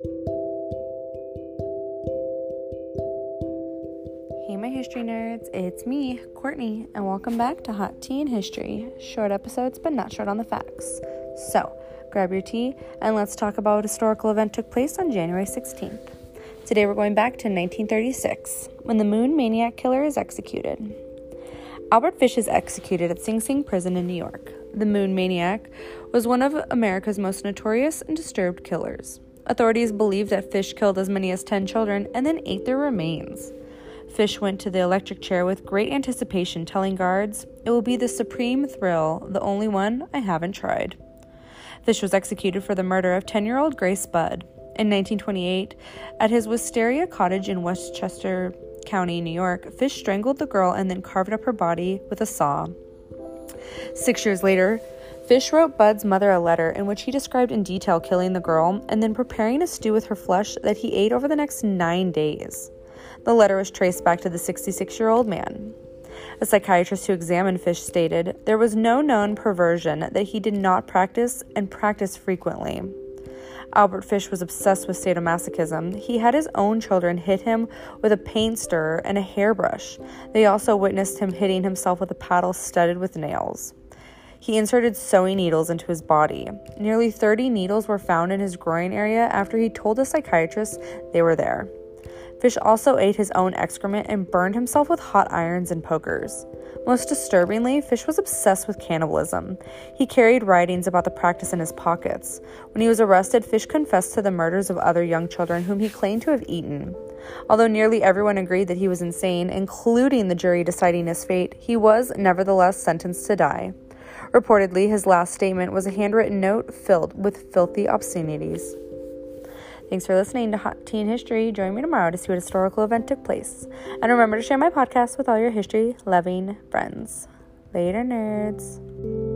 Hey, my history nerds, it's me, Courtney, and welcome back to Hot Tea and History. Short episodes, but not short on the facts. So, grab your tea and let's talk about what historical event took place on January 16th. Today we're going back to 1936, when the Moon Maniac Killer is executed. Albert Fish is executed at Sing Sing Prison in New York. The Moon Maniac was one of America's most notorious and disturbed killers. Authorities believe that Fish killed as many as 10 children and then ate their remains. Fish went to the electric chair with great anticipation, telling guards, It will be the supreme thrill, the only one I haven't tried. Fish was executed for the murder of 10 year old Grace Budd. In 1928, at his Wisteria cottage in Westchester County, New York, Fish strangled the girl and then carved up her body with a saw. Six years later, Fish wrote Budd's mother a letter in which he described in detail killing the girl and then preparing a stew with her flesh that he ate over the next nine days. The letter was traced back to the 66 year old man. A psychiatrist who examined Fish stated there was no known perversion that he did not practice and practice frequently. Albert Fish was obsessed with sadomasochism. He had his own children hit him with a paint stirrer and a hairbrush. They also witnessed him hitting himself with a paddle studded with nails. He inserted sewing needles into his body. Nearly 30 needles were found in his groin area after he told a psychiatrist they were there. Fish also ate his own excrement and burned himself with hot irons and pokers. Most disturbingly, Fish was obsessed with cannibalism. He carried writings about the practice in his pockets. When he was arrested, Fish confessed to the murders of other young children whom he claimed to have eaten. Although nearly everyone agreed that he was insane, including the jury deciding his fate, he was nevertheless sentenced to die. Reportedly, his last statement was a handwritten note filled with filthy obscenities. Thanks for listening to Hot Tea and History. Join me tomorrow to see what historical event took place. And remember to share my podcast with all your history loving friends. Later, nerds.